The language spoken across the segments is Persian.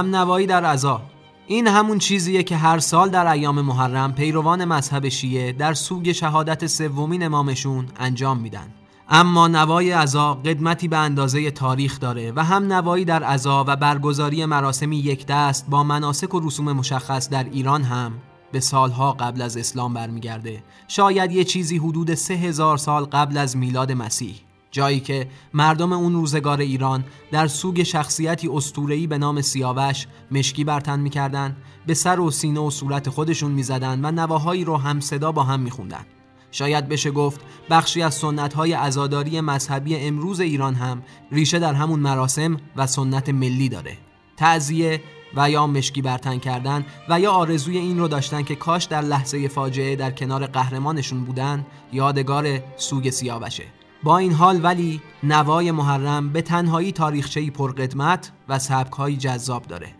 هم نوایی در عزا. این همون چیزیه که هر سال در ایام محرم پیروان مذهب شیعه در سوگ شهادت سومین امامشون انجام میدن. اما نوای عزا قدمتی به اندازه تاریخ داره و هم نوایی در عزا و برگزاری مراسمی یک دست با مناسک و رسوم مشخص در ایران هم به سالها قبل از اسلام برمیگرده. شاید یه چیزی حدود سه هزار سال قبل از میلاد مسیح. جایی که مردم اون روزگار ایران در سوگ شخصیتی استورهی به نام سیاوش مشکی برتن می‌کردن به سر و سینه و صورت خودشون می‌زدن و نواهایی رو هم صدا با هم میخوندن شاید بشه گفت بخشی از سنت های ازاداری مذهبی امروز ایران هم ریشه در همون مراسم و سنت ملی داره. تعذیه و یا مشکی برتن کردن و یا آرزوی این رو داشتن که کاش در لحظه فاجعه در کنار قهرمانشون بودن یادگار سوگ سیاوشه. با این حال ولی نوای محرم به تنهایی تاریخچه‌ای پرقدمت و سبکهایی جذاب داره.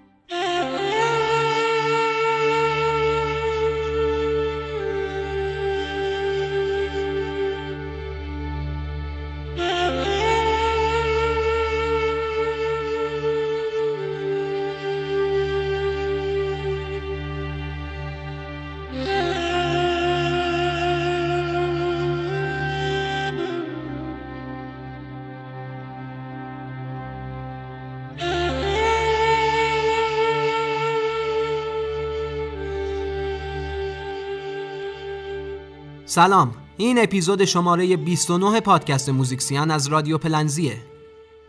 سلام این اپیزود شماره 29 پادکست موزیکسیان از رادیو پلنزیه.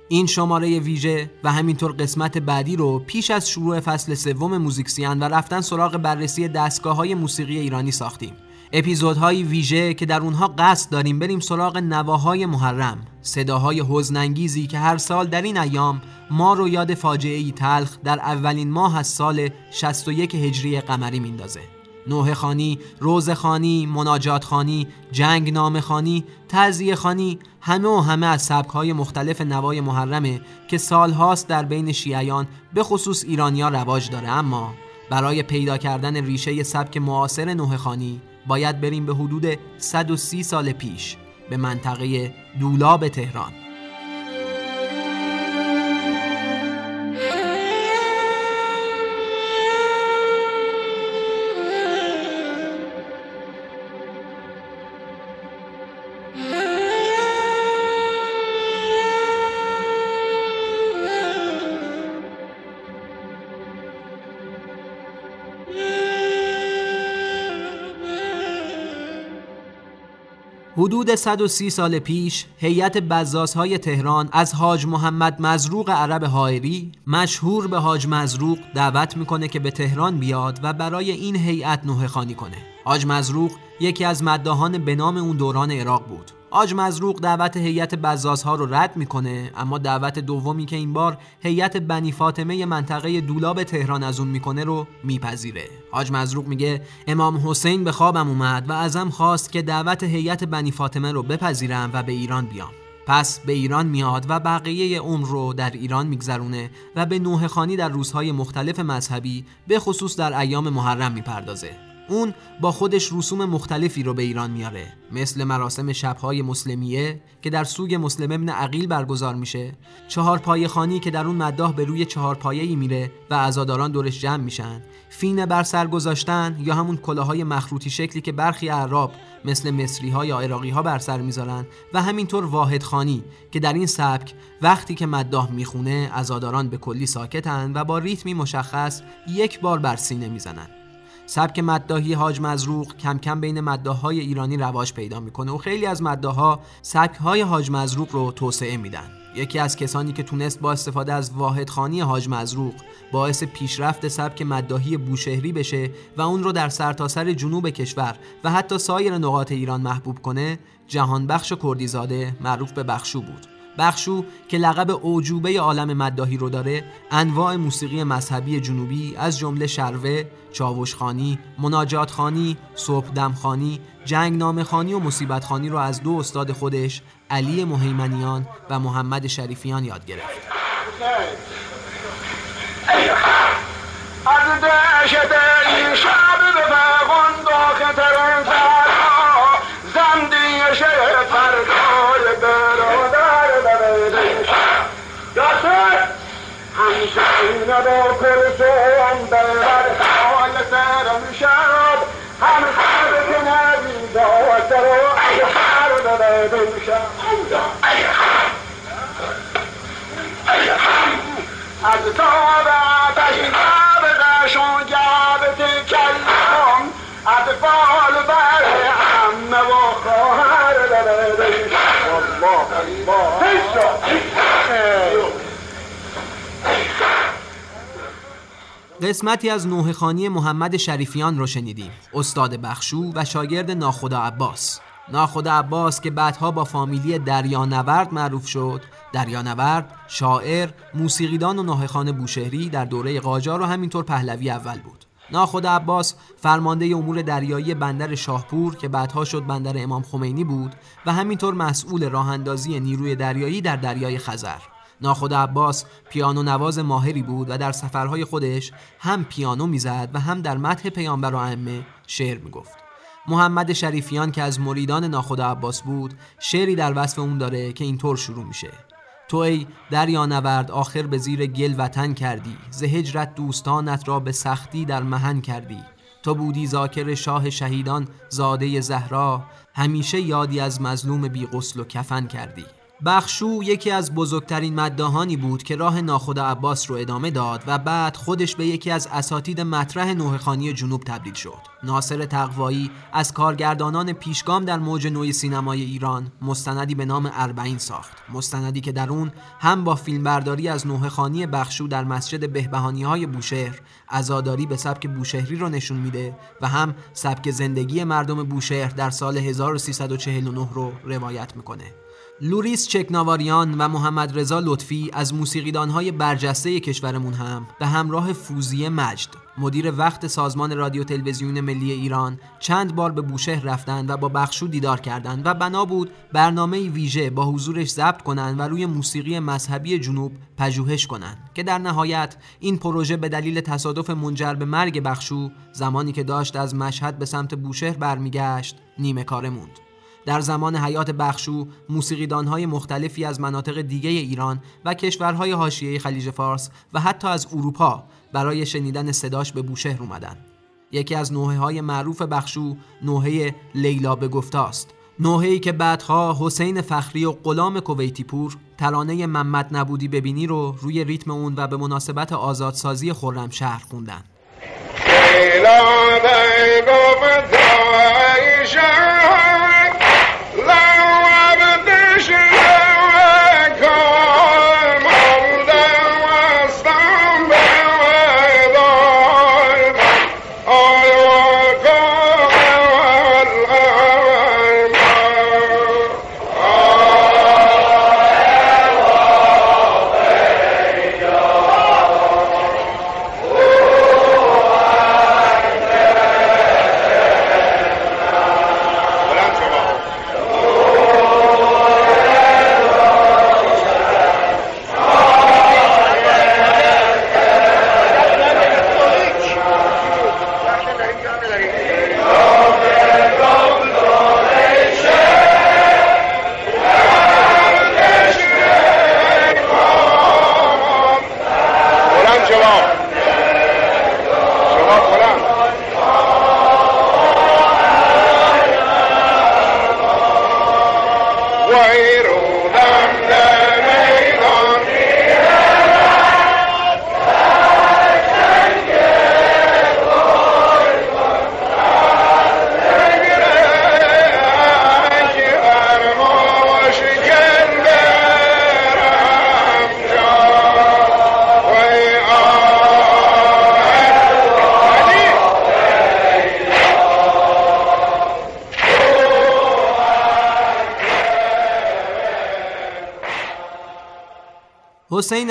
این شماره ویژه و همینطور قسمت بعدی رو پیش از شروع فصل سوم موزیکسیان و رفتن سراغ بررسی دستگاه های موسیقی ایرانی ساختیم. اپیزودهای ویژه که در اونها قصد داریم بریم سراغ نواهای محرم صداهای حزنانگیزی که هر سال در این ایام ما رو یاد فاجعه ای تلخ در اولین ماه از سال 61 هجری قمری میندازه. نوه خانی، روز خانی، مناجات خانی، جنگ نام خانی، تعذیه خانی همه و همه از سبک های مختلف نوای محرمه که سالهاست در بین شیعیان به خصوص ایرانیا رواج داره. اما برای پیدا کردن ریشه سبک معاصر نوه خانی باید بریم به حدود 130 سال پیش به منطقه دولاب تهران. حدود 130 سال پیش هیئت بزازهای تهران از حاج محمد مزروق عرب هایری مشهور به حاج مزروق دعوت می‌کنه که به تهران بیاد و برای این هیئت نوه خانی کنه. حاج مزروق یکی از مداهان به نام اون دوران عراق بود. آج مزروق دعوت هیئت بزازها رو رد می‌کنه اما دعوت دومی که این بار هیئت بنی فاطمه منطقه دولاب تهران از اون می‌کنه رو میپذیره. آج مزروق میگه امام حسین به خوابم اومد و ازم خواست که دعوت هیئت بنی فاطمه رو بپذیرم و به ایران بیام. پس به ایران میاد و بقیه عمر رو در ایران میگذرونه و به نوه خانی در روزهای مختلف مذهبی به خصوص در ایام محرم می‌پردازه. اون با خودش رسوم مختلفی رو به ایران میاره. مثل مراسم شبهای مسلمیه که در سوگ مسلم ابن عقیل برگزار میشه چهار پایه خانی که در اون مداح به روی چهار پایه میره و عزاداران دورش جمع میشن. فینه بر سر گذاشتن یا همون کلاهای مخروطی شکلی که برخی اعراب مثل مصری ها یا عراقی ها بر سر می‌ذارن و همینطور واحد خانی که در این سبک وقتی که مداح می‌خونه عزاداران به کلی ساکتن و با ریتمی مشخص یک بار بر سینه می‌زنن. سبک مداهی حاج مزروق کم کم بین های ایرانی رواج پیدا می‌کنه و خیلی از مداها سبک های حاج مزروق رو توسعه میدن. یکی از کسانی که تونست با استفاده از واحد خانی حاج مزروق باعث پیشرفت سبک مداهی بوشهری بشه و اون رو در سرتاسر سر جنوب کشور و حتی سایر نقاط ایران محبوب کنه جهانبخش کردیزاده معروف به بخشو بود. بخشو که لقب اوجوبه عالم مداهی رو داره انواع موسیقی مذهبی جنوبی از جمله شروه، چاوشخانی، مناجاتخانی، صبح دمخانی، جنگ نامخانی و مصیبت خانی رو از دو استاد خودش علی مهیمنیان و محمد شریفیان یاد گرفت. همیشه با الشعب عن حرب عديدة و أي حرب لا يدوش أي حرب أي حرب از تابع تشناب در شجاب تکلم اطفال بر عمه و خواهر در دش الله الله. قسمتی از نوه خانی محمد شریفیان رو شنیدیم. استاد بخشو و شاگرد ناخدا عباس. ناخدا عباس که بعدها با فامیلی دریانورد معروف شد. دریانورد شاعر موسیقیدان و ناهخان بوشهری در دوره قاجار و همینطور پهلوی اول بود. ناخدا عباس فرمانده امور دریایی بندر شاهپور که بعدها شد بندر امام خمینی بود و همینطور مسئول راه اندازی نیروی دریایی در دریای خزر. ناخدا عباس پیانو نواز ماهری بود و در سفرهای خودش هم پیانو می‌زد و هم در متح پیامبر و ائمه شعر می‌گفت. محمد شریفیان که از مریدان ناخدا عباس بود شعری در وصف اون داره که اینطور شروع میشه. تو ای دریا نورد آخر به زیر گل وطن کردی. ز هجرت دوستانت را به سختی در مهن کردی. تو بودی ذاکر شاه شهیدان زاده زهرا. همیشه یادی از مظلوم بی غسل و کفن کردی. بخشو یکی از بزرگترین مدهانی بود که راه ناخدا عباس رو ادامه داد و بعد خودش به یکی از اساتید مطرح نوهخانی جنوب تبدیل شد. ناصر تقوایی از کارگردانان پیشگام در موج نوی سینمای ایران مستندی به نام اربعین ساخت. مستندی که در اون هم با فیلمبرداری از نوهخانی بخشو در مسجد بهبهانی های بوشهر عزاداری به سبک بوشهری رو نشون میده و هم سبک زندگی مردم بوشهر در سال 1349 رو روایت می‌کنه. لوریس چکناواریان و محمد رضا لطفی از موسیقیدانهای برجسته کشورمون هم به همراه فوزیه مجد مدیر وقت سازمان رادیو تلویزیون ملی ایران چند بار به بوشهر رفتند و با بخشو دیدار کردند و بنا بود برنامه ویژه با حضورش ضبط کنند و روی موسیقی مذهبی جنوب پژوهش کنند که در نهایت این پروژه به دلیل تصادف منجر به مرگ بخشو زمانی که داشت از مشهد به سمت بوشهر برمیگشت نیمه کاره موند. در زمان حیات بخشو موسیقیدانهای مختلفی از مناطق دیگه ایران و کشورهای حاشیه خلیج فارس و حتی از اروپا برای شنیدن صداش به بوشهر اومدن. یکی از نوحه های معروف بخشو نوحه لیلا به گفتاست نوحه‌ای که بعدها حسین فخری و غلام کویتی پور ترانه محمد نبودی ببینی رو روی ریتم اون و به مناسبت آزادسازی خرمشهر خوندن. لیلا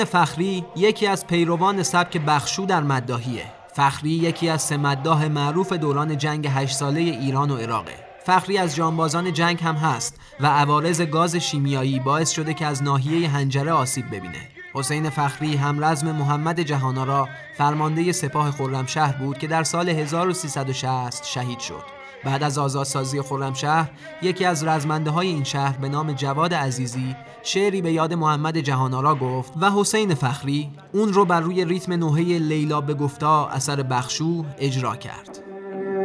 فخری یکی از پیروان سبک بخشو در مداهیه فخری یکی از سه مداح معروف دوران جنگ هشت ساله ایران و عراقه. فخری از جانبازان جنگ هم هست و عوارض گاز شیمیایی باعث شده که از ناحیه هنجره آسیب ببینه. حسین فخری هم رزم محمد جهانارا فرمانده سپاه خرمشهر بود که در سال 1360 شهید شد. بعد از آزادسازی خرمشهر یکی از رزمنده های این شهر به نام جواد عزیزی شعری به یاد محمد جهانارا گفت و حسین فخری اون رو بر روی ریتم نوحه لیلا به گفتا اثر بخشو اجرا کرد.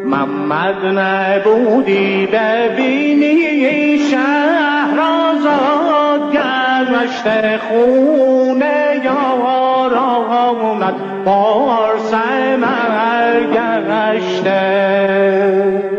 محمد نبودی ببینی شهر آزاد دشت خون یارانت پارس گشته.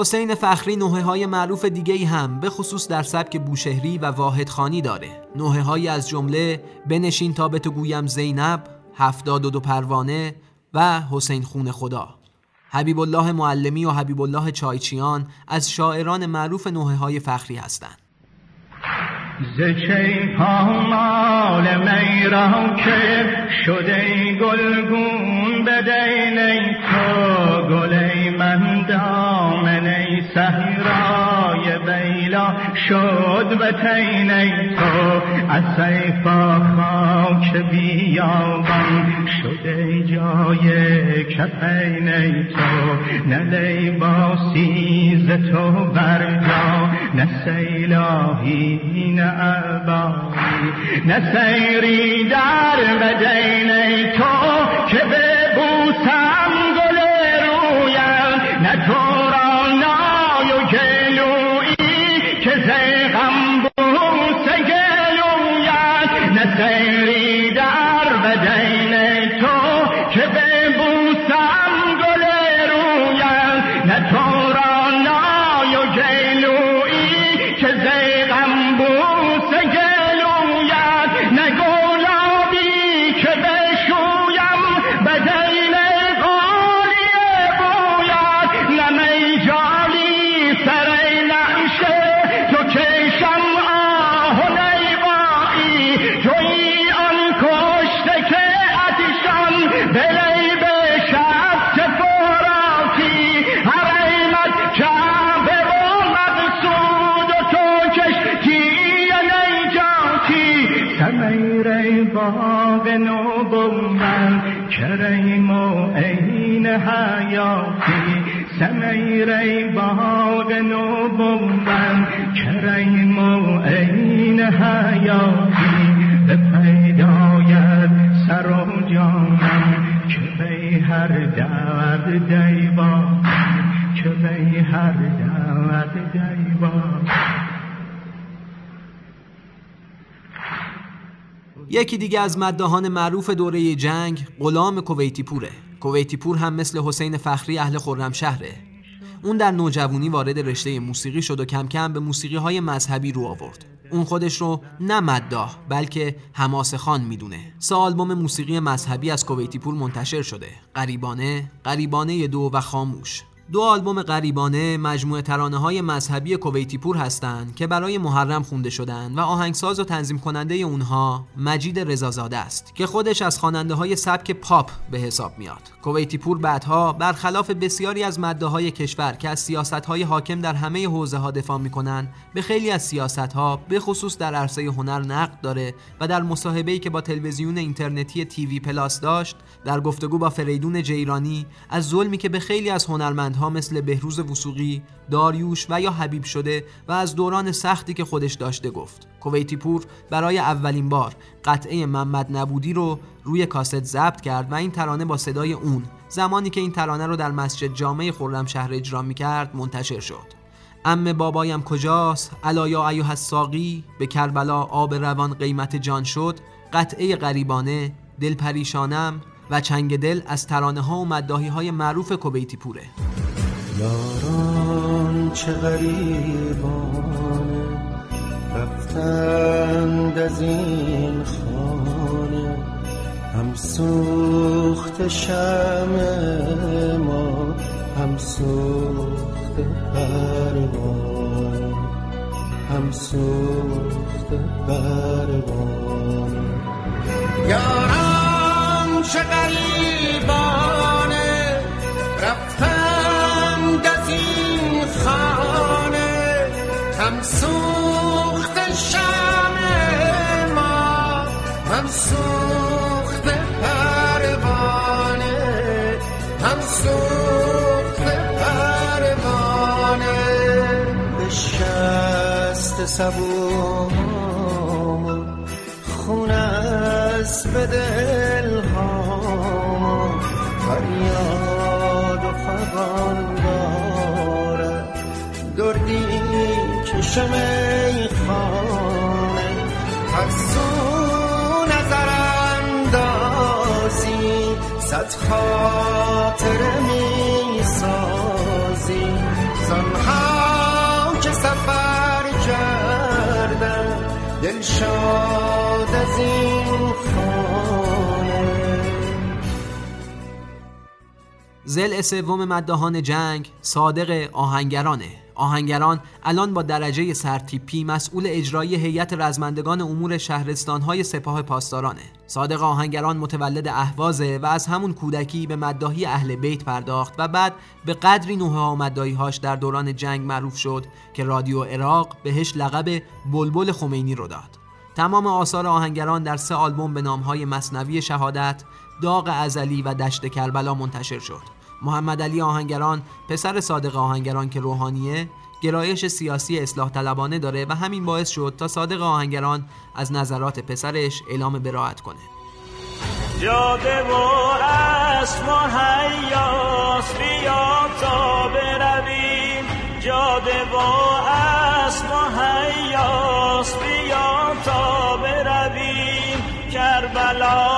حسین فخری نوحه های معروف دیگه هم به خصوص در سبک بوشهری و واحد خانی داره. نوحه های از جمله بنشین تا به تو گویم زینب هفتاد و دو پروانه و حسین خون خدا. حبیب الله معلمی و حبیب الله چایچیان از شاعران معروف نوحه های فخری هستند. زچه پامال میرا که شده گلگون بدین تو گلی من دامن صحرای بیلا شد و تین تو. از سیفا خاک بیابان شده جای کفین تو. نه ز تو برجا نه سیلاهی نه عبایی نه سیری در مدینه تو که به بوسم گل رویم نه تو حیاتی سمیر باغ نبوم کریم و عین حیاتی به پیدایت سر و جانم. که به هر درد دیوان که به هر درد دیوان یکی دیگه از مدهان معروف دوره جنگ غلام کویتی پوره کویتی پور هم مثل حسین فخری اهل شهره. اون در نوجوانی وارد رشته موسیقی شد و کم کم به موسیقی های مذهبی رو آورد. اون خودش رو نه مداح بلکه حماسه خان می‌دونه. سه آلبوم موسیقی مذهبی از کویتی پور منتشر شده. قریبانه قریبانه دو و خاموش. دو آلبوم غریبانه مجموعه ترانه های مذهبی کویتی پور هستند که برای محرم خونده شدن و آهنگساز و تنظیم کننده اونها مجید رضازاده است که خودش از خواننده های سبک پاپ به حساب میاد. کویتی پور بعدها برخلاف بسیاری از مده های کشور که از سیاست های حاکم در همه حوزه ها دفاع می‌کنن به خیلی از سیاست ها به خصوص در عرصه هنر نقد داره و در مصاحبه‌ای که با تلویزیون اینترنتی تیوی پلاس داشت در گفتگو با فریدون جیرانی از ظلمی که به خیلی از هنرمند ها مثل بهروز وسوقی، داریوش و یا حبیب شده و از دوران سختی که خودش داشته گفت. کویتی پور برای اولین بار قطعه محمد نبودی رو روی کاست ضبط کرد و این ترانه با صدای اون زمانی که این ترانه رو در مسجد جامعه شهر اجرا می کرد منتشر شد. ام بابایم کجاست؟ الایا ایوه الساقی؟ به کربلا آب روان قیمت جان شد. قطعه غریبانه دل پریشانم و چنگ دل از ترانه ها و مداهی های معروف کویتی پوره. چه غریبان رفتند از این خانه. هم سوخت شم ما هم سوخت پروانه. هم سوخت پروانه. یاران چه غریبانه هم سوخت شم ما هم سوخت پروانه هم سوخت پروانه. به شست سبوم خون است به دل ها که شمی خانه هر سو نظر اندازی صد خاطر می سازی زنها که سفر کردن دل شاد از این خانه. زل سوم مداهان جنگ صادق آهنگرانه. آهنگران الان با درجه سرتیپی مسئول اجرایی هیئت رزمندگان امور شهرستانهای سپاه پاسدارانه صادق آهنگران متولد اهوازه و از همون کودکی به مداهی اهل بیت پرداخت و بعد به قدری نوحه ها در دوران جنگ معروف شد که رادیو عراق بهش لقب بلبل خمینی رو داد تمام آثار آهنگران در سه آلبوم به نامهای مصنوی شهادت، داغ ازلی و دشت کربلا منتشر شد. محمد علی آهنگران پسر صادق آهنگران که روحانیه گرایش سیاسی اصلاح طلبانه داره و همین باعث شد تا صادق آهنگران از نظرات پسرش اعلام براعت کنه. جاده و اسم و حیاس بیا تا برویم جاده و اسم و حیاس بیا تا برویم کربلا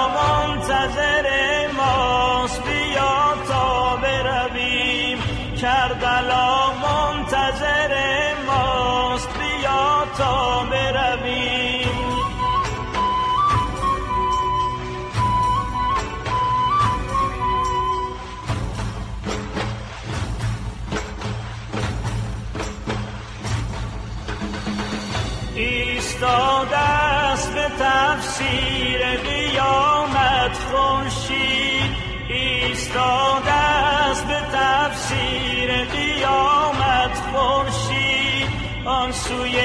ایستاده است به تفسیر قیامت خورشید. ایستاده است به تفسیر قیامت خورشید. آن سوی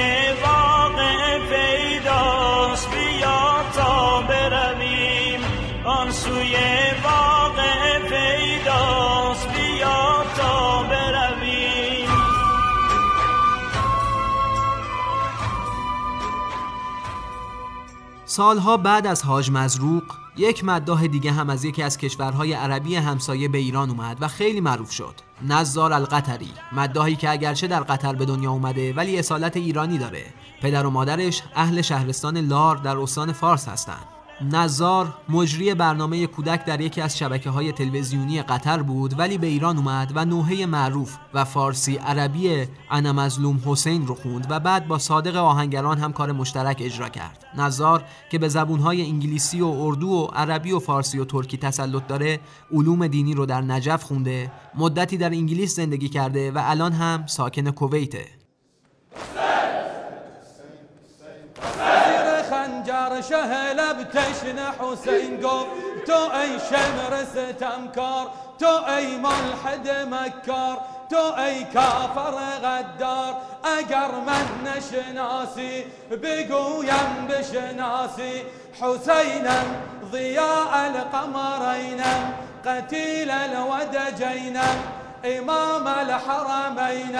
سالها بعد از حاج مزروق یک مداح دیگه هم از یکی از کشورهای عربی همسایه به ایران اومد و خیلی معروف شد. نزار القطری مداحی که اگرچه در قطر به دنیا اومده ولی اصالت ایرانی داره. پدر و مادرش اهل شهرستان لار در استان فارس هستند. نزار مجری برنامه کودک در یکی از شبکه های تلویزیونی قطر بود ولی به ایران اومد و نوحه معروف و فارسی عربی انا مظلوم حسین رو خوند و بعد با صادق آهنگران هم کار مشترک اجرا کرد. نزار که به زبونهای انگلیسی و اردو و عربی و فارسی و ترکی تسلط داره علوم دینی رو در نجف خونده مدتی در انگلیس زندگی کرده و الان هم ساکن کویته. خنجر شهل بتشن حسين قوم تو اي شمر ستمكار تو اي ملحد مكار تو اي كافر غدار اگر من نشناسي بقويم بشناسي حسينا ضياء القمرين قتيل الودجين امام الحرمين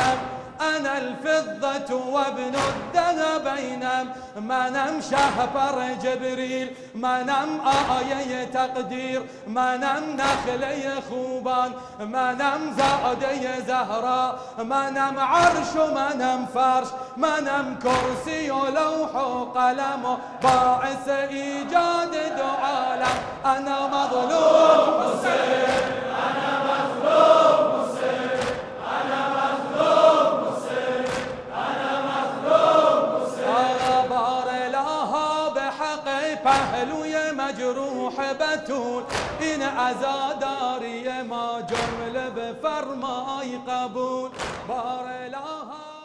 أنا الفضة وابن الذهبين منم شهبر جبريل منم آية تقدير. منم نخلي خوبان منم زادي زهراء. منم عرش منم فرش منم كرسي لوح قلم باعث إيجاد دعاء أنا مظلوم حسين أنا مظلوم مجروح بتول. این عزاداری ما جمله به فرمای قبول. بار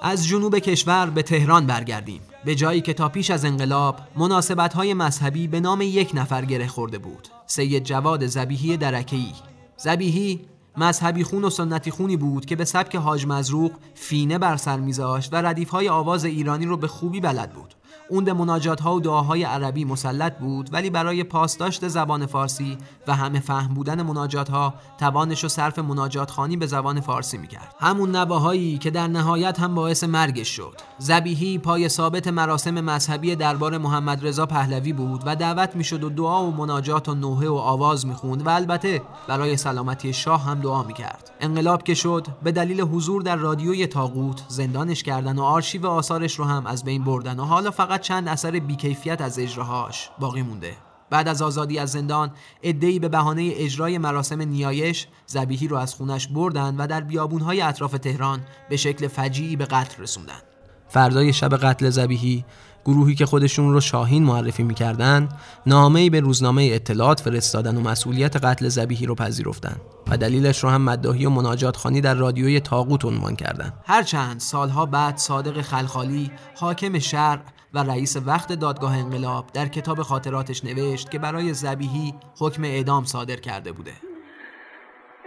از جنوب کشور به تهران برگردیم. به جایی که تا پیش از انقلاب مناسبت های مذهبی به نام یک نفر گره خورده بود. سید جواد زبیهی درکهی زبیهی مذهبی خون و سنتی خونی بود که به سبک حاج مزروق فینه بر سر میذاشت و ردیفهای آواز ایرانی رو به خوبی بلد بود. اون به مناجات ها و دعاهای عربی مسلط بود ولی برای پاسداشت زبان فارسی و همه فهم بودن مناجات ها توانش و صرف مناجات خانی به زبان فارسی می‌کرد. همون نواهایی که در نهایت هم باعث مرگش شد. زبیهی پای ثابت مراسم مذهبی دربار محمد رضا پهلوی بود و دعوت می‌شد و دعا و مناجات و نوحه و آواز می‌خوند و البته برای سلامتی شاه هم دعا می‌کرد. انقلاب که شد به دلیل حضور در رادیوی تاغوت زندانش کردن و آرشیو آثارش رو هم از بین بردن و حالا فقط چند اثر بیکیفیت از اجراهاش باقی مونده. بعد از آزادی از زندان ادهی به بهانه اجرای مراسم نیایش زبیهی رو از خونش بردن و در بیابونهای اطراف تهران به شکل فجیعی به قتل رسوندن فردای شب قتل زبیهی گروهی که خودشون رو شاهین معرفی می‌کردن نامه‌ای به روزنامه اطلاعات فرستادن و مسئولیت قتل زبیهی رو پذیرفتن و دلیلش رو هم مداهی و مناجات خانی در رادیوی تاغوت عنوان کردن هرچند سالها بعد صادق خلخالی حاکم شرع و رئیس وقت دادگاه انقلاب در کتاب خاطراتش نوشت که برای زبیهی حکم اعدام صادر کرده بوده.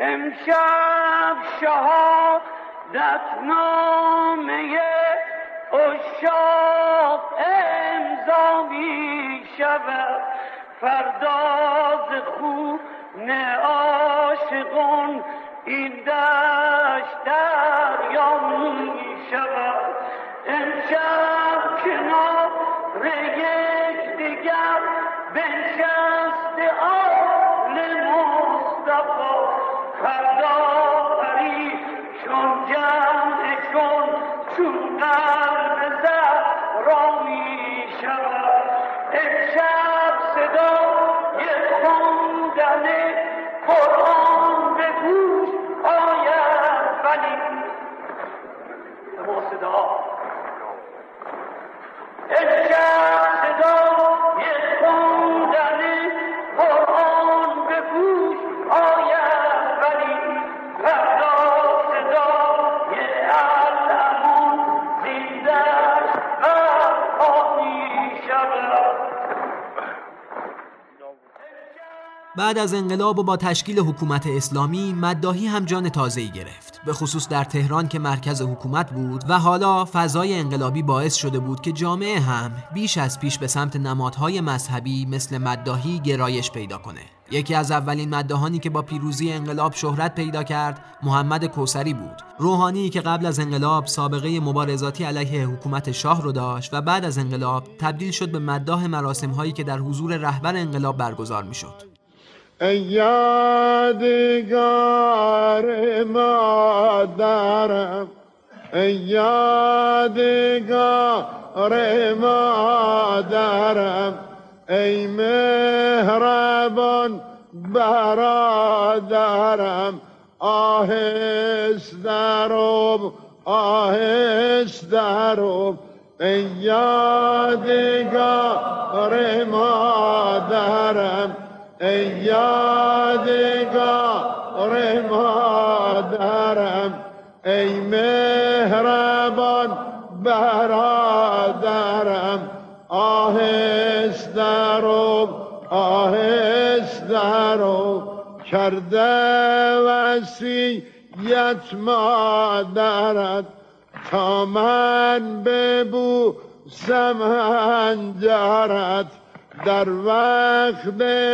امشب شهادت نامه اشاق امضا می شود. فرداز خون عاشقان این دشت دریا می شود. امشب کنار یکدیگر بنشست آل مصطفی. فردا بری چون جمع چون چون بعد از انقلاب و با تشکیل حکومت اسلامی مداهی هم جان تازه‌ای گرفت. به خصوص در تهران که مرکز حکومت بود و حالا فضای انقلابی باعث شده بود که جامعه هم بیش از پیش به سمت نمادهای مذهبی مثل مداهی گرایش پیدا کنه. یکی از اولین مداهانی که با پیروزی انقلاب شهرت پیدا کرد محمد کوسری بود. روحانی که قبل از انقلاب سابقه مبارزاتی علیه حکومت شاه رو داشت و بعد از انقلاب تبدیل شد به مداح مراسم هایی که در حضور رهبر انقلاب برگزار می‌شد. ای یادگار مادرم ای یادگار مادرم ای مهربان برادرم آهسته رو آهسته رو ای یادگار مادرم. ای یادگار مادرم ای مهربان برادرم آهسته رو آهسته رو کرده وسیعت مادرت. تا من ببوسم هنجرت در وقت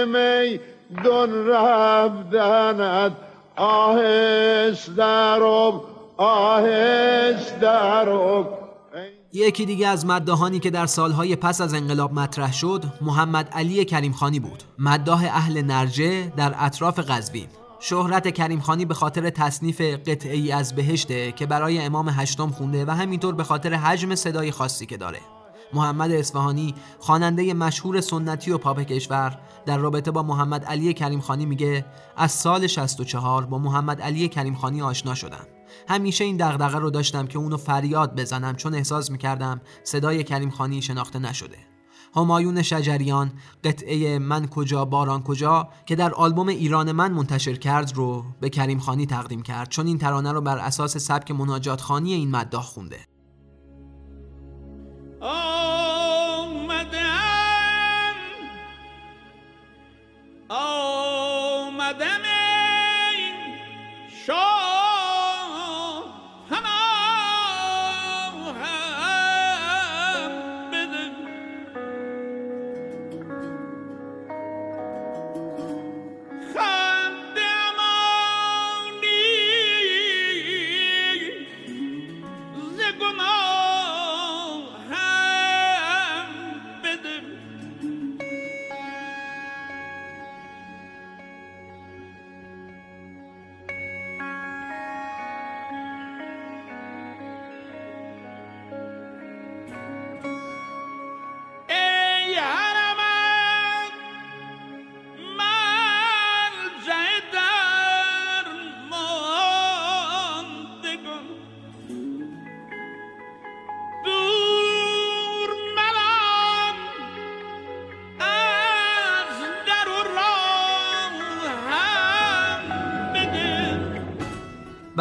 میدون رفتنت آهسته رو آهسته رو یکی دیگه از مداهانی که در سالهای پس از انقلاب مطرح شد محمد علی کریمخانی بود. مداح اهل نرجه در اطراف قزوین شهرت کریمخانی به خاطر تصنیف قطعه ای از بهشته که برای امام هشتم خونده و همینطور به خاطر حجم صدای خاصی که داره. محمد اصفهانی خواننده مشهور سنتی و پاپ کشور در رابطه با محمد علی کریمخانی میگه از سال 64 با محمد علی کریمخانی آشنا شدم. همیشه این دغدغه رو داشتم که اونو فریاد بزنم چون احساس می‌کردم صدای کریمخانی شناخته نشده. همایون شجریان قطعه من کجا باران کجا که در آلبوم ایران من منتشر کرد رو به کریم خانی تقدیم کرد چون این ترانه رو بر اساس سبک مناجات خانی این مداح خونده.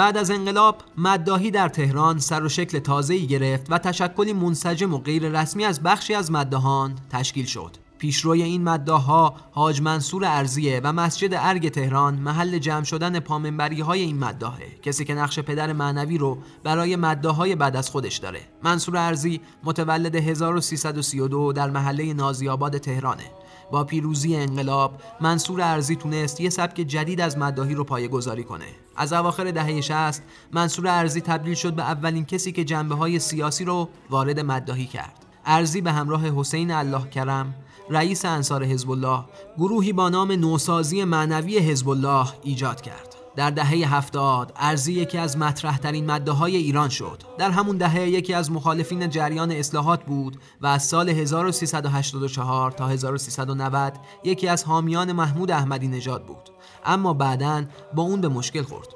بعد از انقلاب مداهی در تهران سر و شکل تازه‌ای گرفت و تشکلی منسجم و غیر رسمی از بخشی از مداهان تشکیل شد. پیشروی این مداها حاج منصور ارزیه و مسجد ارگ تهران محل جمع شدن پامنبری های این مداهه کسی که نقش پدر معنوی رو برای مداهای بعد از خودش داره. منصور ارزی متولد 1332 در محله نازیاباد تهرانه. با پیروزی انقلاب منصور ارزی تونست یه سبک جدید از مداهی رو پایه گذاری کنه. از اواخر دهه 60 منصور ارزی تبدیل شد به اولین کسی که جنبه های سیاسی رو وارد مداهی کرد. ارزی به همراه حسین الله کرم رئیس انصار حزب الله گروهی با نام نوسازی معنوی حزب الله ایجاد کرد. در دهه هفتاد ارزی یکی از مطرح ترین مده های ایران شد. در همون دهه یکی از مخالفین جریان اصلاحات بود و از سال 1384 تا 1390 یکی از حامیان محمود احمدی نژاد بود. اما بعدا با اون به مشکل خورد.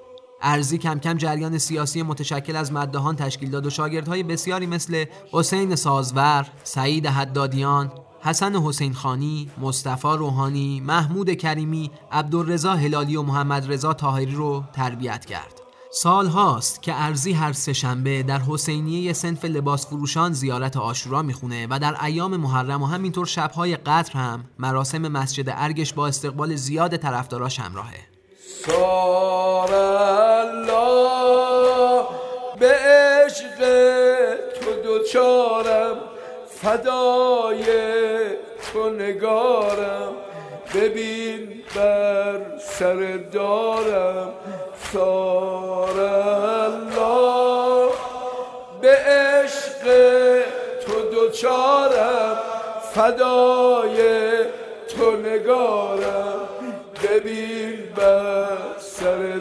ارزی کم کم جریان سیاسی متشکل از مدهان تشکیل داد و شاگردهای بسیاری مثل حسین سازور، سعید حدادیان، حسن حسین خانی، مصطفی روحانی، محمود کریمی، عبدالرضا هلالی و محمد رضا طاهری رو تربیت کرد. سال هاست که ارزی هر سهشنبه در حسینیه سنف لباس فروشان زیارت آشورا می‌خونه و در ایام محرم و همینطور شبهای قطر هم مراسم مسجد ارگش با استقبال زیاد طرفداراش همراهه. سار الله به عشق تو دوچارم فدای تو نگارم. ببین بر سر دارم. سار الله. به عشق تو دوچارم. فدای تو نگارم. ببین بر سر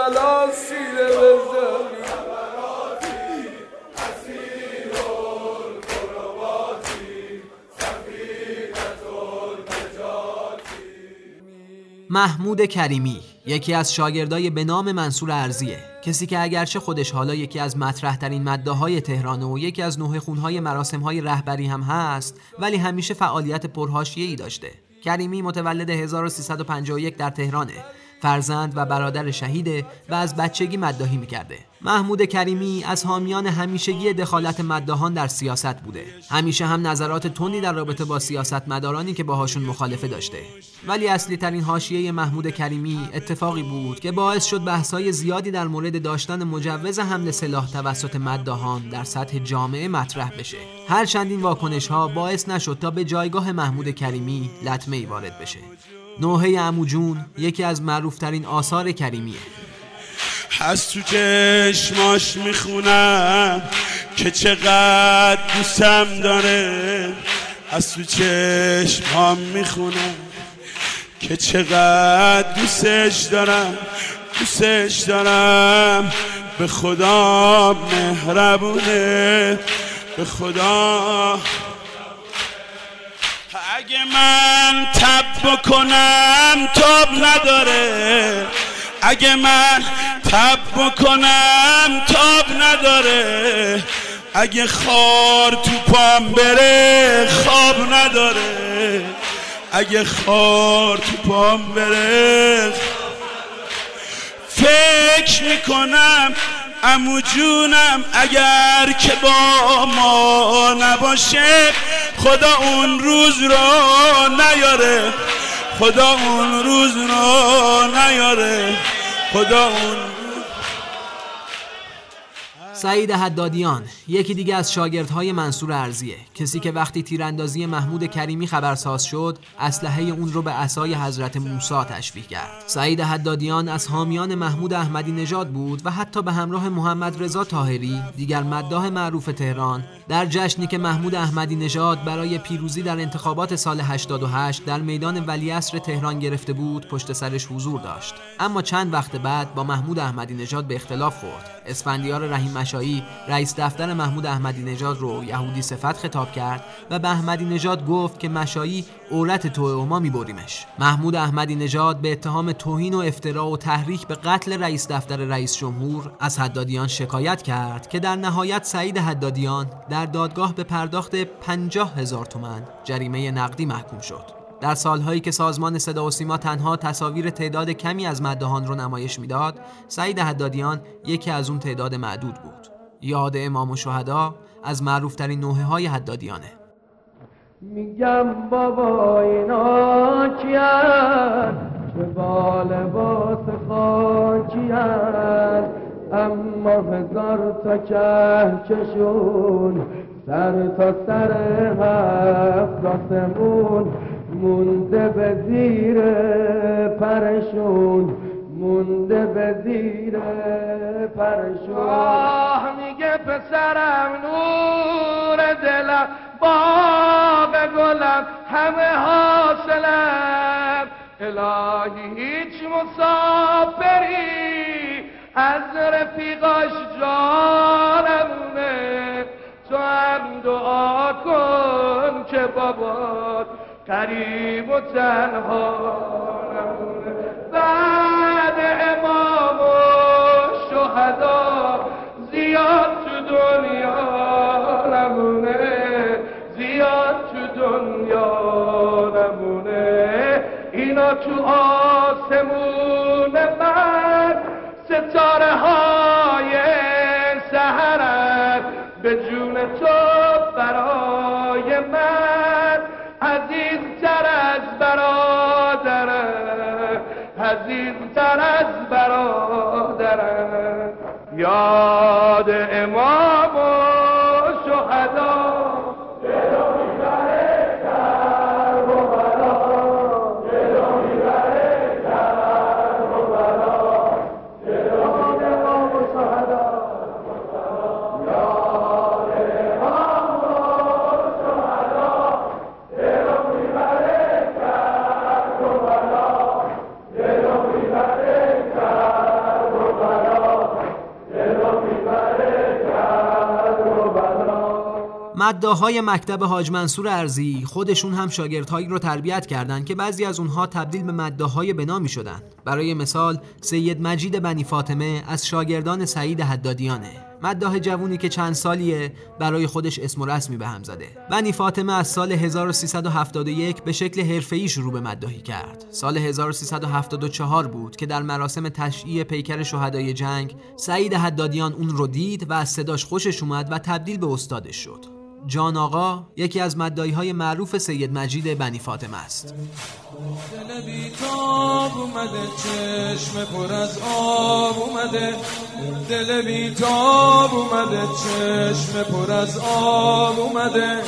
کربلا سیره بزنی. محمود کریمی یکی از شاگردای به نام منصور ارزیه. کسی که اگرچه خودش حالا یکی از مطرح ترین مده های تهران و یکی از نوه خونهای مراسم های رهبری هم هست ولی همیشه فعالیت پرهاشیه ای داشته. کریمی متولد 1351 در تهرانه. فرزند و برادر شهیده و از بچگی مداهی می‌کرده. محمود کریمی از حامیان همیشگی دخالت مداهان در سیاست بوده. همیشه هم نظرات تندی در رابطه با سیاست مدارانی که باهاشون مخالفه داشته. ولی اصلی ترین حاشیه محمود کریمی اتفاقی بود که باعث شد بحث‌های زیادی در مورد داشتن مجوز حمل سلاح توسط مداهان در سطح جامعه مطرح بشه. هرچند این واکنش ها باعث نشد تا به جایگاه محمود کریمی لطمه ای وارد بشه. نوحه اموجون یکی از معروفترین آثار کریمیه. از تو چشماش می‌خونم که چقدر دوستم داره. از تو چشمام می‌خونم که چقدر دوستش دارم دوستش دارم. به خدا مهربونه به خدا اگه من تب بکنم تاب نداره. اگه من تب بکنم تاب نداره. اگه خار تو پام بره خواب نداره. اگه خار تو پام بره فکر می‌کنم امو جونم اگر که با ما نباشه خدا اون روز رو نیاره. خدا اون روز رو نیاره. خدا اون سعید حدادیان یکی دیگه از شاگردهای منصور ارزیه. کسی که وقتی تیراندازی محمود کریمی خبرساز شد اسلحه اون رو به عصای حضرت موسی تشبیه کرد. سعید حدادیان از حامیان محمود احمدی نژاد بود و حتی به همراه محمد رضا طاهری دیگر مداح معروف تهران در جشنی که محمود احمدی نژاد برای پیروزی در انتخابات سال 88 در میدان ولیعصر تهران گرفته بود پشت سرش حضور داشت. اما چند وقت بعد با محمود احمدی نژاد به اختلاف خورد. اسفندیار رحیم مشایی رئیس دفتر محمود احمدی نژاد رو یهودی صفت خطاب کرد و به احمدی نژاد گفت که مشایی عورت تو و ما میبریمش. محمود احمدی نژاد به اتهام توهین و افترا و تحریک به قتل رئیس دفتر رئیس جمهور از حدادیان شکایت کرد که در نهایت سعید حدادیان در دادگاه به پرداخت 50 هزار تومن جریمه نقدی محکوم شد. در سالهایی که سازمان صدا و سیما تنها تصاویر تعداد کمی از مدهان رو نمایش می‌داد سعید حدادیان یکی از اون تعداد معدود بود. یاد امام و شهدا از معروفترین نوحه های حدادیانه. میگم بابا اینا کیان چه با لباس خاکیان اما هزار تا کهکشون سر تا سر هفت آسمون مونده به زیر پرشون مونده به زیر پرشون. آه میگه پسرم نور دلم باغ گلم همه حاصلم. الهی هیچ مسافری از رفیقاش جانمونه تو هم دعا کن که بابات قریب و تنها بعد امام و شهدا زیاد تو دنیا نمونه زیاد تو دنیا نمونه. اینا تو آسمون من ستاره های یاد امام مداهای مکتب حاج منصور ارزی خودشون هم شاگردهایی رو تربیت کردند که بعضی از اونها تبدیل به مداهای بنا می شدن. برای مثال سید مجید بنی فاطمه از شاگردان سعید حدادیانه. مداح جوونی که چند سالیه برای خودش اسم و رسمی به هم زده. بنی فاطمه از سال 1371 به شکل حرفه‌ای شروع به مداحی کرد. سال 1374 بود که در مراسم تشییع پیکر شهدای جنگ سعید حدادیان اون رو دید و از صداش خوشش اومد و تبدیل به استادش شد. جان آقا یکی از مدایی های معروف سید مجید بنی فاطمه است. دل بیتاب اومده چشم پر از آب اومده. دل بیتاب اومده چشم پر از آب اومده.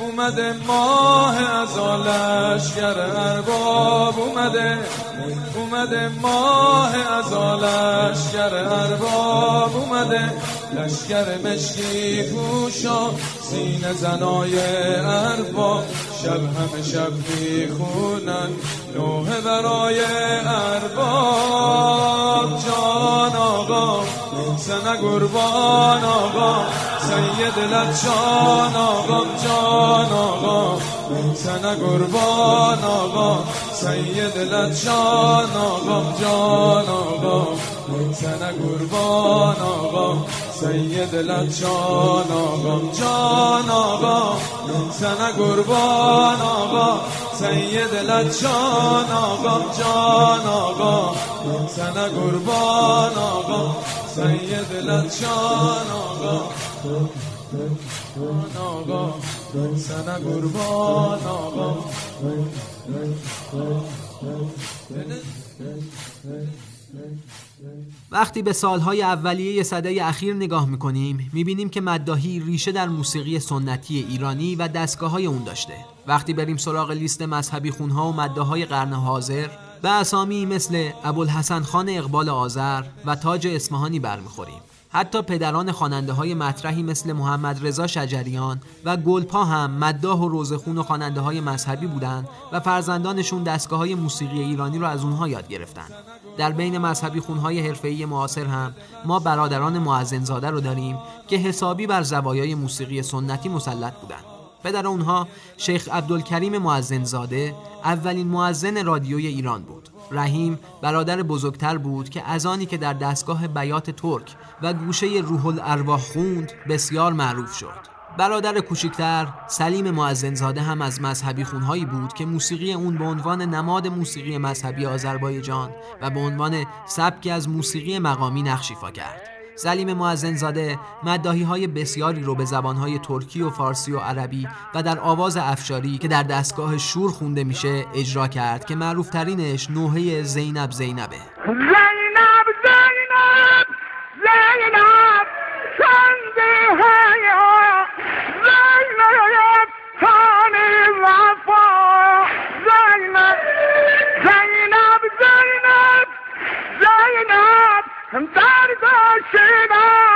اومده ماه از آلشگر ارباب اومده اومده ماه از آلشگر ارباب اومده لشگر مشکی پوشا سینه زنای ارباب شب همه شب می‌خونن نوه برای ارباب. جان آقا سنه قربان آقا سید لچان آقا جان آقا. سنه قربان آقا سید لچان آقا جان آقا. سنه قربان آقا سید لچان آقا جان آقا. سنه قربان آقا سید لچان آقا جان آقا. سنه قربان آقا سید لچان آقا آقا سنه قربان آقا وقتی به سالهای اولیه صده اخیر نگاه می‌کنیم می‌بینیم که مداهی ریشه در موسیقی سنتی ایرانی و دستگاه های اون داشته. وقتی بریم سراغ لیست مذهبی خونها و مداهای قرن حاضر به اسامی مثل ابوالحسن خان اقبال آذر و تاج اصفهانی برمیخوریم حتی پدران خواننده های مطرحی مثل محمد رضا شجریان و گلپا هم مداح و روزخون و خواننده های مذهبی بودند و فرزندانشون دستگاه های موسیقی ایرانی رو از اونها یاد گرفتن در بین مذهبی خونهای حرفه‌ای معاصر هم ما برادران معزنزاده رو داریم که حسابی بر زوایای موسیقی سنتی مسلط بودند. پدر اونها شیخ عبدالکریم معزنزاده اولین معزن رادیوی ایران بود. رحیم برادر بزرگتر بود که از آنی که در دستگاه بیات ترک و گوشه روح الارواح خوند بسیار معروف شد. برادر کوچکتر سلیم معزنزاده هم از مذهبی خونهایی بود که موسیقی اون به عنوان نماد موسیقی مذهبی آذربایجان و به عنوان سبکی از موسیقی مقامی نقش ایفا کرد. سلیم معزنزاده مداهی های بسیاری رو به زبانهای ترکی و فارسی و عربی و در آواز افشاری که در دستگاه شور خونده میشه اجرا کرد که معروف ترینش نوحه زینب زینبه. زینب زینب زینب حیا زینب تانی وفا. زینب زینب زینب زینب درد شنا زینب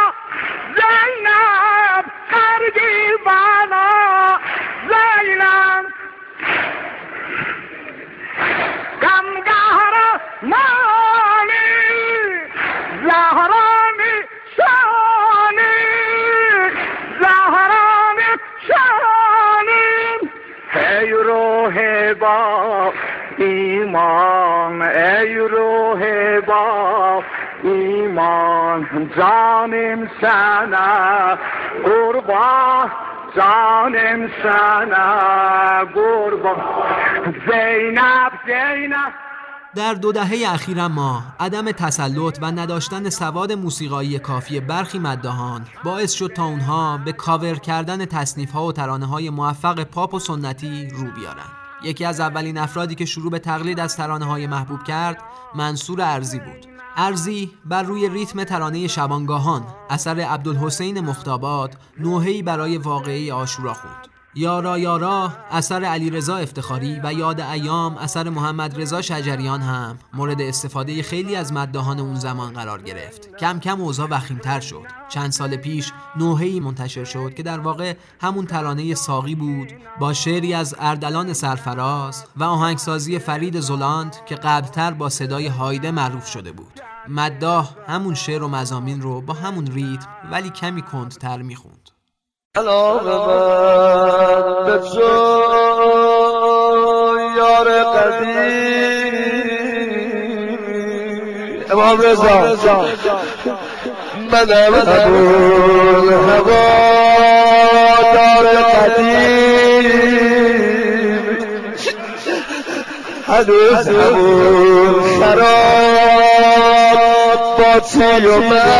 جانم سنا قربان جانم سنا قربان زینب زینب. در دو دهه اخیر ما عدم تسلط و نداشتن سواد موسیقایی کافی برخی مدهان باعث شد تا اونها به کاور کردن تصنیف ها و ترانه های موفق پاپ و سنتی رو بیارن. یکی از اولین افرادی که شروع به تقلید از ترانه های محبوب کرد منصور ارزی بود. ارزی بر روی ریتم ترانه شبانگاهان اثر عبدالحسین مختابات نوحه‌ای برای واقعی آشورا خوند. یارا یارا اثر علی رضا افتخاری و یاد ایام اثر محمد رضا شجریان هم مورد استفاده خیلی از مدهان اون زمان قرار گرفت. کم کم اوضاع وخیمتر شد. چند سال پیش نوحه‌ای منتشر شد که در واقع همون ترانه ساقی بود با شعری از اردلان سرفراز و آهنگسازی فرید زلاند که قبلتر با صدای هایده معروف شده بود. مداح همون شعر و مزامین رو با همون ریتم ولی کمی کندتر می‌خوند. به تو یار قدیم. امام رضا. منم همون هوا دار قدیم. هنوز همون مستم همونم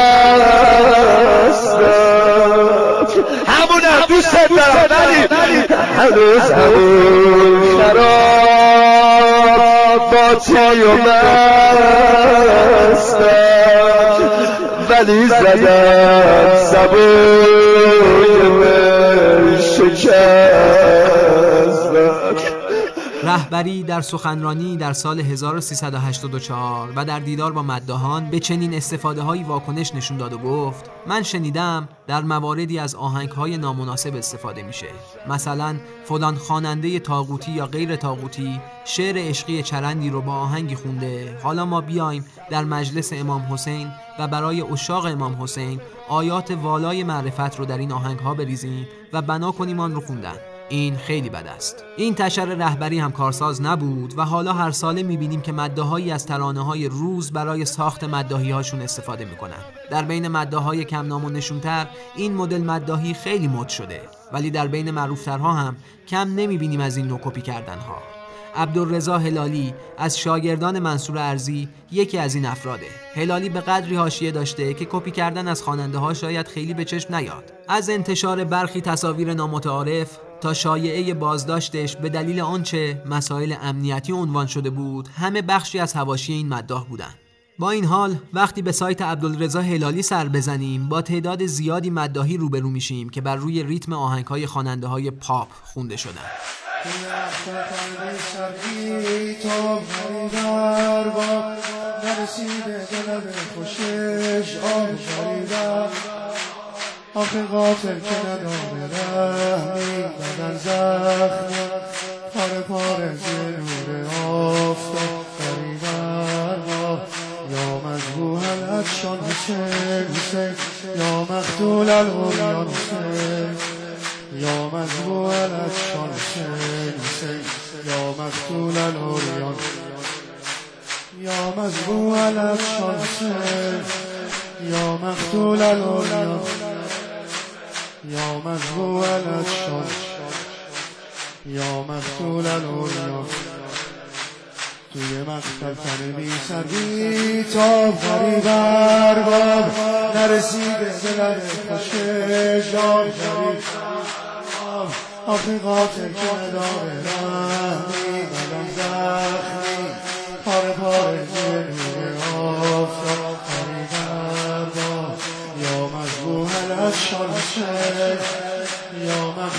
دوست دارم. ولی هنوز همون خراب باطی و مستم ولی زدم سبوی من شکستم رهبری در سخنرانی در سال 1384 و در دیدار با مدهان به چنین استفاده هایی واکنش نشون داد و گفت من شنیدم در مواردی از آهنگ های نامناسب استفاده میشه. مثلا فلان خواننده تاغوتی یا غیر تاغوتی شعر عشقی چرندی رو با آهنگی خونده. حالا ما بیایم در مجلس امام حسین و برای اشاق امام حسین آیات والای معرفت رو در این آهنگ ها بریزیم و بنا کنیم آن رو خوندن. این خیلی بد است. این تشر رهبری هم کارساز نبود و حالا هر ساله می‌بینیم که مدههایی از ترانه های روز برای ساخت مداهی هاشون استفاده می‌کنن. در بین مده های کم نام و نشونتر این مدل مداهی خیلی مد شده. ولی در بین معروفترها هم کم نمی‌بینیم از این نوع کپی کردن ها عبدالرضا هلالی از شاگردان منصور ارزی یکی از این افراده. هلالی به قدری حاشیه داشته که کپی کردن از خواننده ها شاید خیلی به چشم نیاد. از انتشار برخی تصاویر نامتعارف تا شایعه بازداشتش به دلیل آنچه مسائل امنیتی عنوان شده بود همه بخشی از هواشی این مداح بودند. با این حال وقتی به سایت عبدالرضا هلالی سر بزنیم با تعداد زیادی مداحی روبرو میشیم که بر روی ریتم آهنگهای خواننده های پاپ خونده شدن آخه قاتل که نداره رحمی بدن زخم پاره پاره زیر نور آفتاب با الشان حسین حسین یا مقتول العریان حسین یا مذبوح الشان حسین. حسین یا مقتول العریان یا مذبوح الشان حسین یا مقتول العریان یا مذبوح الشان یا مقتول العریان توی مقتل تن بی سر بی تا فری بر نرسیده به لب خوش جان. فری آخی قاتل که نداره.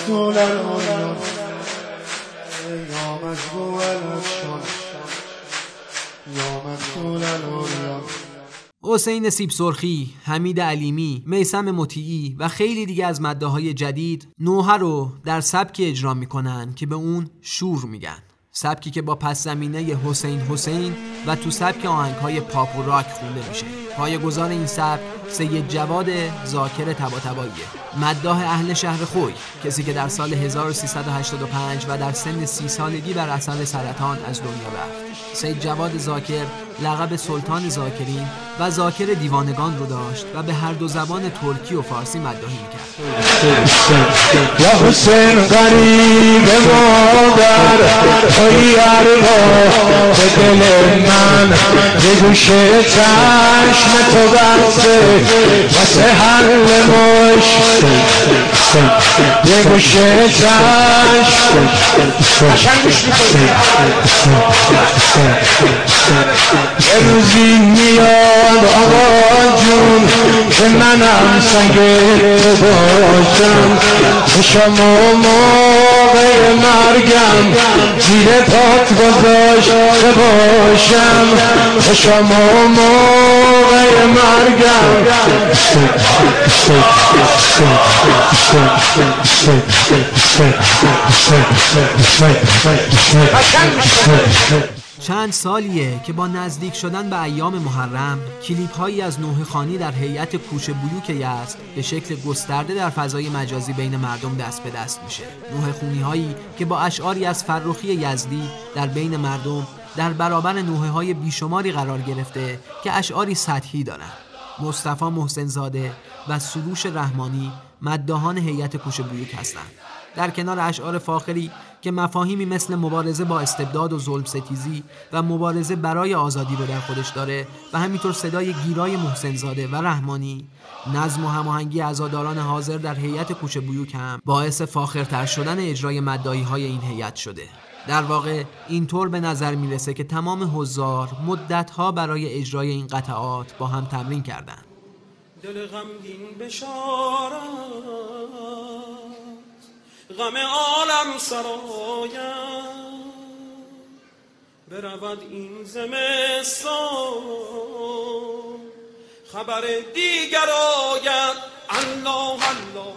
یا مقتول العریان یا مذبوح الاشان یا العریان حسین سیب سرخی، حمید علیمی، میسم مطیعی و خیلی دیگه از مده های جدید نوحه رو در سبکی اجرا می‌کنن که به اون شور میگن. سبکی که با پس زمینه حسین حسین و تو سبک آهنگ های پاپ و راک خونده میشه. پای گذار این سبک سید جواد زاکر تباتباییه مداح اهل شهر خوی کسی که در سال 1385 و در سن سی سالگی بر اثر سرطان از دنیا رفت. سید جواد زاکر لقب سلطان زاکرین و زاکر دیوانگان رو داشت و به هر دو زبان ترکی و فارسی مداحی می‌کرد. یا حسین غریب مادر توی اروا به دل من به گوش چشم تو بسته. واسه حل مش به گوش چشم یه روزی میاد آقا جون که منم سنگ باشم به شما موقع مرگم زیر پات گذاشته باشم. مرگم چند سالیه که با نزدیک شدن به ایام محرم کلیپ هایی از نوه خانی در هیئت کوچه بیوک یزد به شکل گسترده در فضای مجازی بین مردم دست به دست میشه. نوه خونی هایی که با اشعاری از فرخی یزدی در بین مردم در برابر نوه های بیشماری قرار گرفته که اشعاری سطحی دارن مصطفی محسن زاده و سروش رحمانی مداهان هیئت کوچه بیوک هستند. در کنار اشعار فاخری که مفاهیمی مثل مبارزه با استبداد و ظلم ستیزی و مبارزه برای آزادی رو در خودش داره و همینطور صدای گیرای محسنزاده و رحمانی نظم و هماهنگی عزاداران حاضر در هیئت کوچه بیوک هم باعث فاخرتر شدن اجرای مدایی های این هیئت شده. در واقع اینطور به نظر می‌رسه که تمام حضار مدتها برای اجرای این قطعات با هم تمرین کردند. دل غمگین بشارت غم عالم سرایم. برود این زمستان خبر دیگر آید. الله الله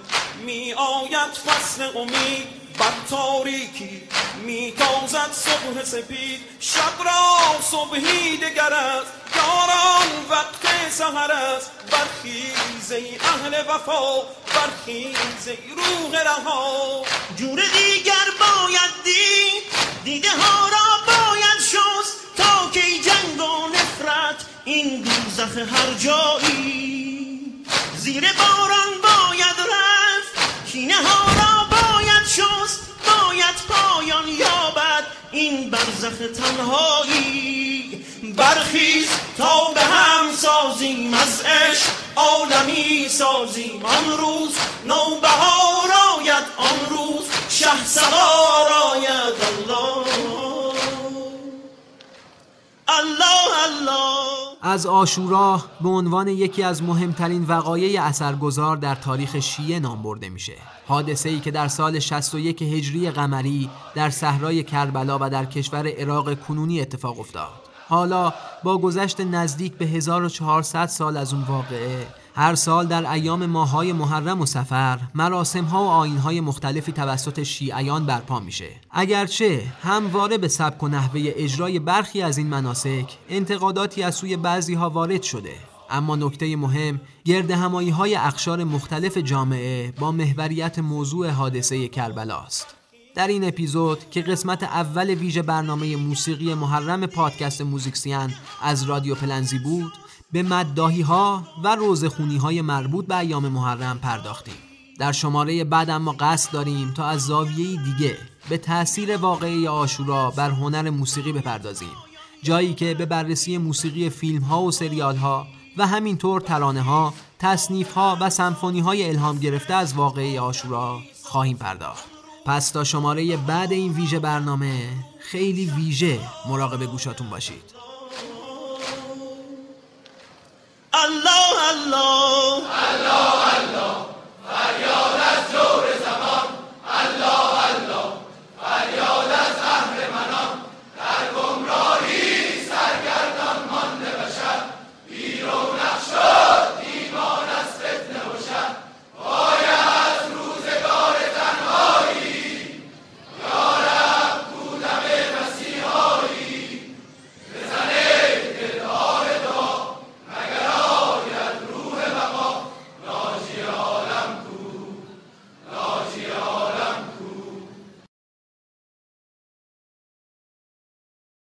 می آید فصل امید. بر تاریکی می تازد صبح سپید. شب را صبحی دگر است. یاران وقت سهر است. برخیز ای اهل وفا. برخیز ای روح رها. جور دیگر باید دید. دیده ها را باید شست. تا کی جنگ و نفرت این دوزخ هر جایی. زیر باران باید رفت. کینه ها را شست باید پایان یابد این برزخ تنهایی. برخیز تا به هم سازیم از عشق عالمی سازیم آن روز نوبهار آید آن روز شه سوار آید الله. الله الله از آشورا به عنوان یکی از مهمترین وقایع اثرگذار در تاریخ شیعه نام برده میشه. حادثه ای که در سال 61 هجری قمری در صحرای کربلا و در کشور عراق کنونی اتفاق افتاد. حالا با گذشت نزدیک به 1400 سال از اون واقعه هر سال در ایام ماهای محرم و سفر مراسم ها و آین های مختلفی توسط شیعیان برپا میشه اگرچه همواره به سبک و نحوه اجرای برخی از این مناسک انتقاداتی از سوی بعضی ها وارد شده اما نکته مهم گرد همایی های اقشار مختلف جامعه با محوریت موضوع حادثه کربلا است. در این اپیزود که قسمت اول ویژه برنامه موسیقی محرم پادکست موزیکسیان از رادیو پلنزی بود به مدداهی ها و روزخونی های مربوط به ایام محرم پرداختیم در شماره بعد اما قصد داریم تا از زاویه دیگه به تاثیر واقعی آشورا بر هنر موسیقی بپردازیم جایی که به بررسی موسیقی فیلم ها و سریال ها و همینطور ترانه ها، تصنیف ها و سمفونی های الهام گرفته از واقعی آشورا خواهیم پرداخت. پس تا شماره بعد این ویژه برنامه خیلی ویژه مراقب گوشاتون باشید. الله الله الله الله فریاد از جور زمان الله